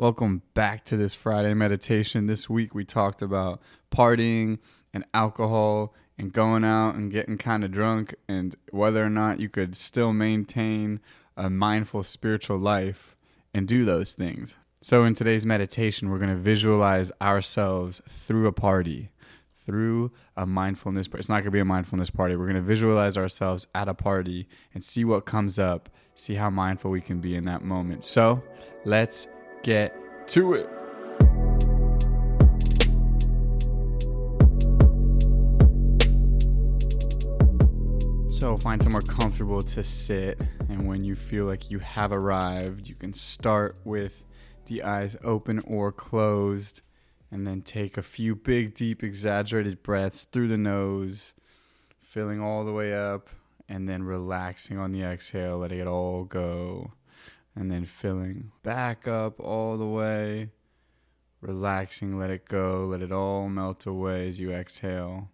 Welcome back to this Friday meditation. This week we talked about partying and alcohol and going out and getting kind of drunk and whether or not you could still maintain a mindful spiritual life and do those things. So, in today's meditation, we're going to visualize ourselves through a party, through a mindfulness. Party. It's not going to be a mindfulness party. We're going to visualize ourselves at a party and see what comes up, see how mindful we can be in that moment. So, let's get to it. So find somewhere comfortable to sit, and when you feel like you have arrived, you can start with the eyes open or closed, and then take a few big, deep, exaggerated breaths through the nose, filling all the way up, and then relaxing on the exhale, letting it all go and then filling back up all the way, relaxing, let it go, let it all melt away as you exhale.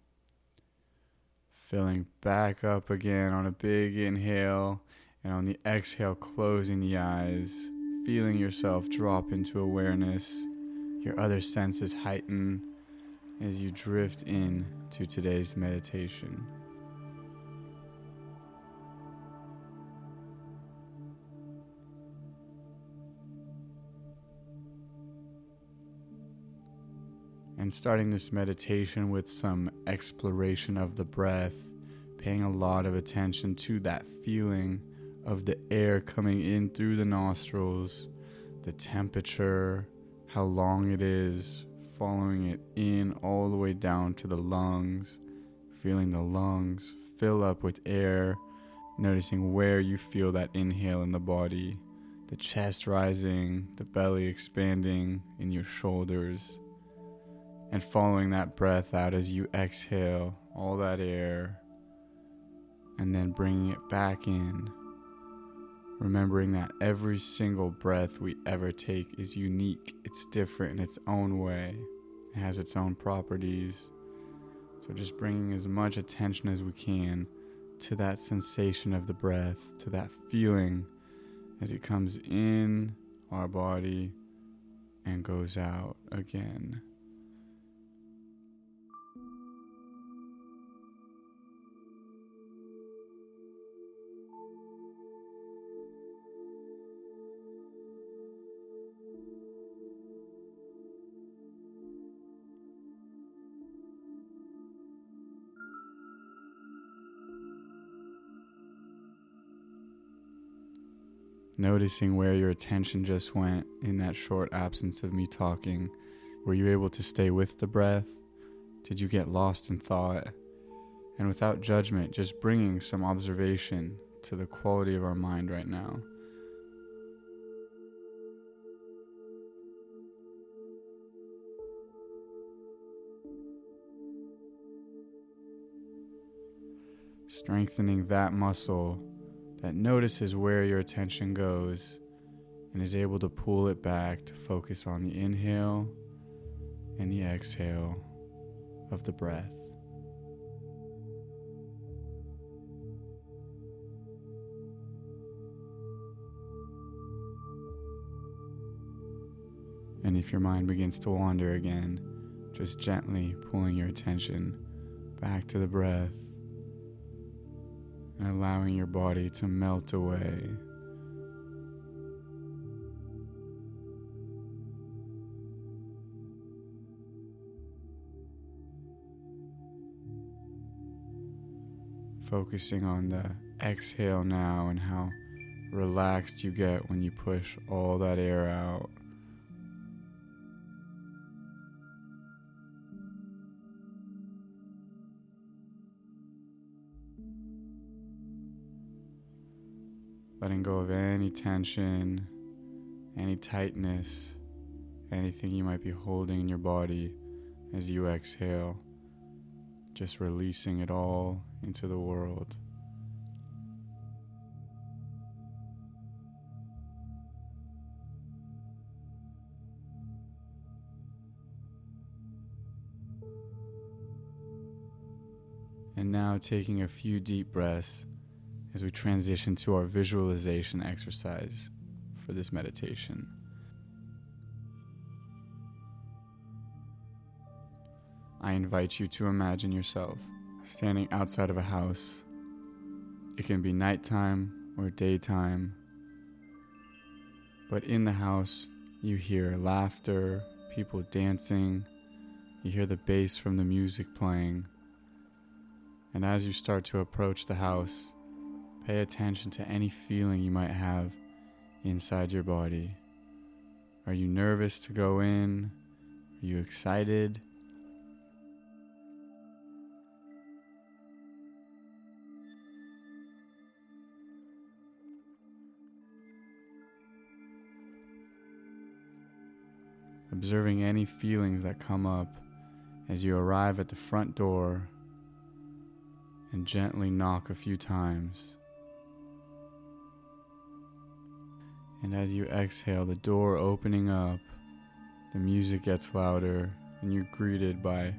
Filling back up again on a big inhale, and on the exhale, closing the eyes, feeling yourself drop into awareness, your other senses heighten as you drift in to today's meditation. And starting this meditation with some exploration of the breath, paying a lot of attention to that feeling of the air coming in through the nostrils, the temperature, how long it is, following it in all the way down to the lungs, feeling the lungs fill up with air, noticing where you feel that inhale in the body, the chest rising, the belly expanding in your shoulders and following that breath out as you exhale all that air and then bringing it back in. Remembering that every single breath we ever take is unique, it's different in its own way, it has its own properties. So, just bringing as much attention as we can to that sensation of the breath, to that feeling as it comes in our body and goes out again. Noticing where your attention just went in that short absence of me talking. Were you able to stay with the breath? Did you get lost in thought? And without judgment, just bringing some observation to the quality of our mind right now. Strengthening that muscle that notices where your attention goes and is able to pull it back to focus on the inhale and the exhale of the breath. And if your mind begins to wander again, just gently pulling your attention back to the breath and allowing your body to melt away. Focusing on the exhale now and how relaxed you get when you push all that air out. Go of any tension, any tightness, anything you might be holding in your body as you exhale, just releasing it all into the world. And now taking a few deep breaths as we transition to our visualization exercise for this meditation. I invite you to imagine yourself standing outside of a house. It can be nighttime or daytime, but in the house, you hear laughter, people dancing, you hear the bass from the music playing. And as you start to approach the house, pay attention to any feeling you might have inside your body. Are you nervous to go in? Are you excited? Observing any feelings that come up as you arrive at the front door and gently knock a few times. And as you exhale, the door opening up, the music gets louder, and you're greeted by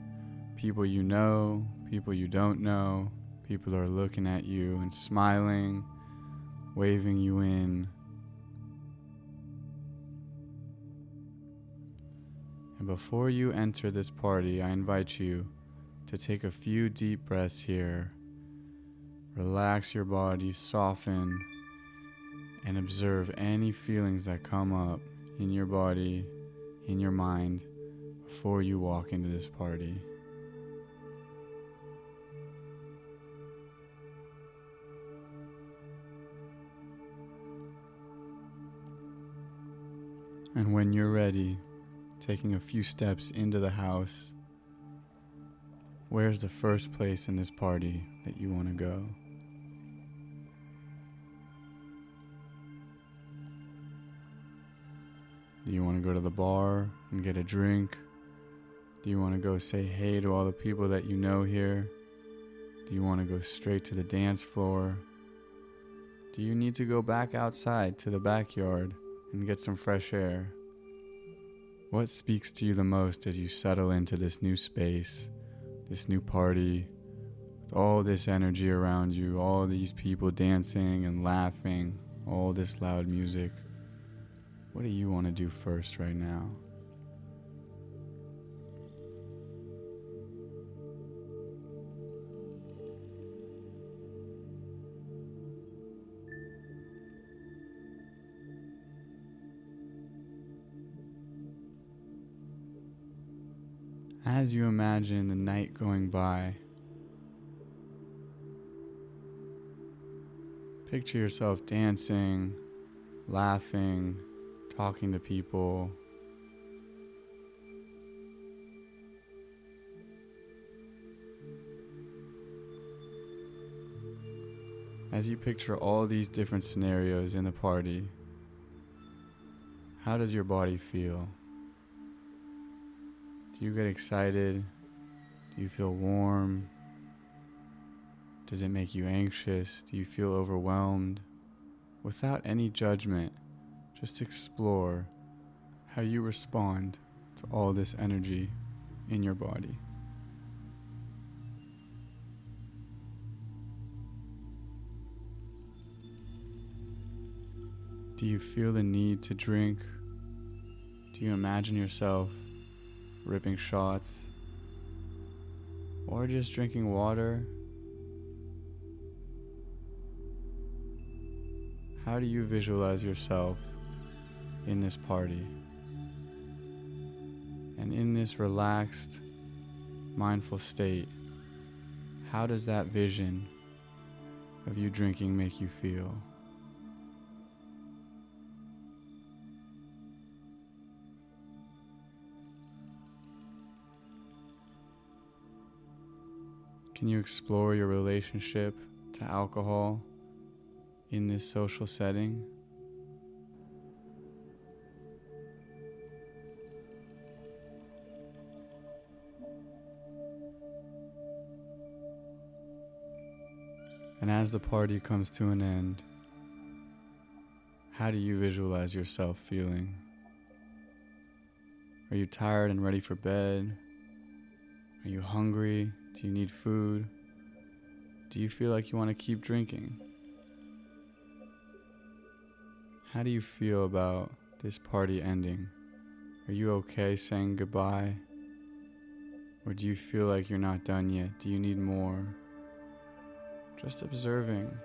people you know, people you don't know. People are looking at you and smiling, waving you in. And before you enter this party, I invite you to take a few deep breaths here. Relax your body, soften and observe any feelings that come up in your body, in your mind, before you walk into this party. And when you're ready, taking a few steps into the house, where's the first place in this party that you want to go? Do you want to go to the bar and get a drink? Do you want to go say hey to all the people that you know here? Do you want to go straight to the dance floor? Do you need to go back outside to the backyard and get some fresh air? What speaks to you the most as you settle into this new space, this new party, with all this energy around you, all these people dancing and laughing, all this loud music? What do you want to do first right now? As you imagine the night going by, picture yourself dancing, laughing, talking to people. As you picture all these different scenarios in the party, how does your body feel? Do you get excited? Do you feel warm? Does it make you anxious? Do you feel overwhelmed? Without any judgment, just explore how you respond to all this energy in your body. Do you feel the need to drink? Do you imagine yourself ripping shots? Or just drinking water? How do you visualize yourself in this party. And in this relaxed, mindful state, how does that vision of you drinking make you feel? Can you explore your relationship to alcohol in this social setting? And as the party comes to an end, how do you visualize yourself feeling? Are you tired and ready for bed? Are you hungry? Do you need food? Do you feel like you want to keep drinking? How do you feel about this party ending? Are you okay saying goodbye? Or do you feel like you're not done yet? Do you need more? Just observing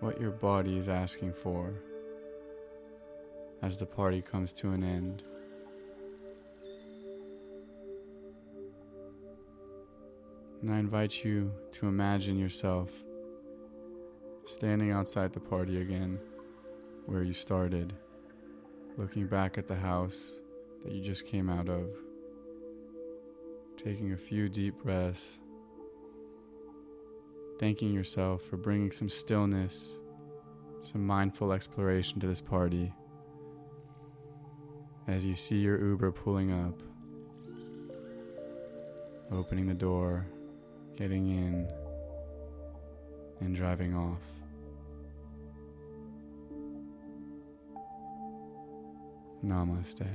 what your body is asking for as the party comes to an end. And I invite you to imagine yourself standing outside the party again, where you started, looking back at the house that you just came out of, taking a few deep breaths, thanking yourself for bringing some stillness, some mindful exploration to this party. As you see your Uber pulling up, opening the door, getting in, and driving off. Namaste.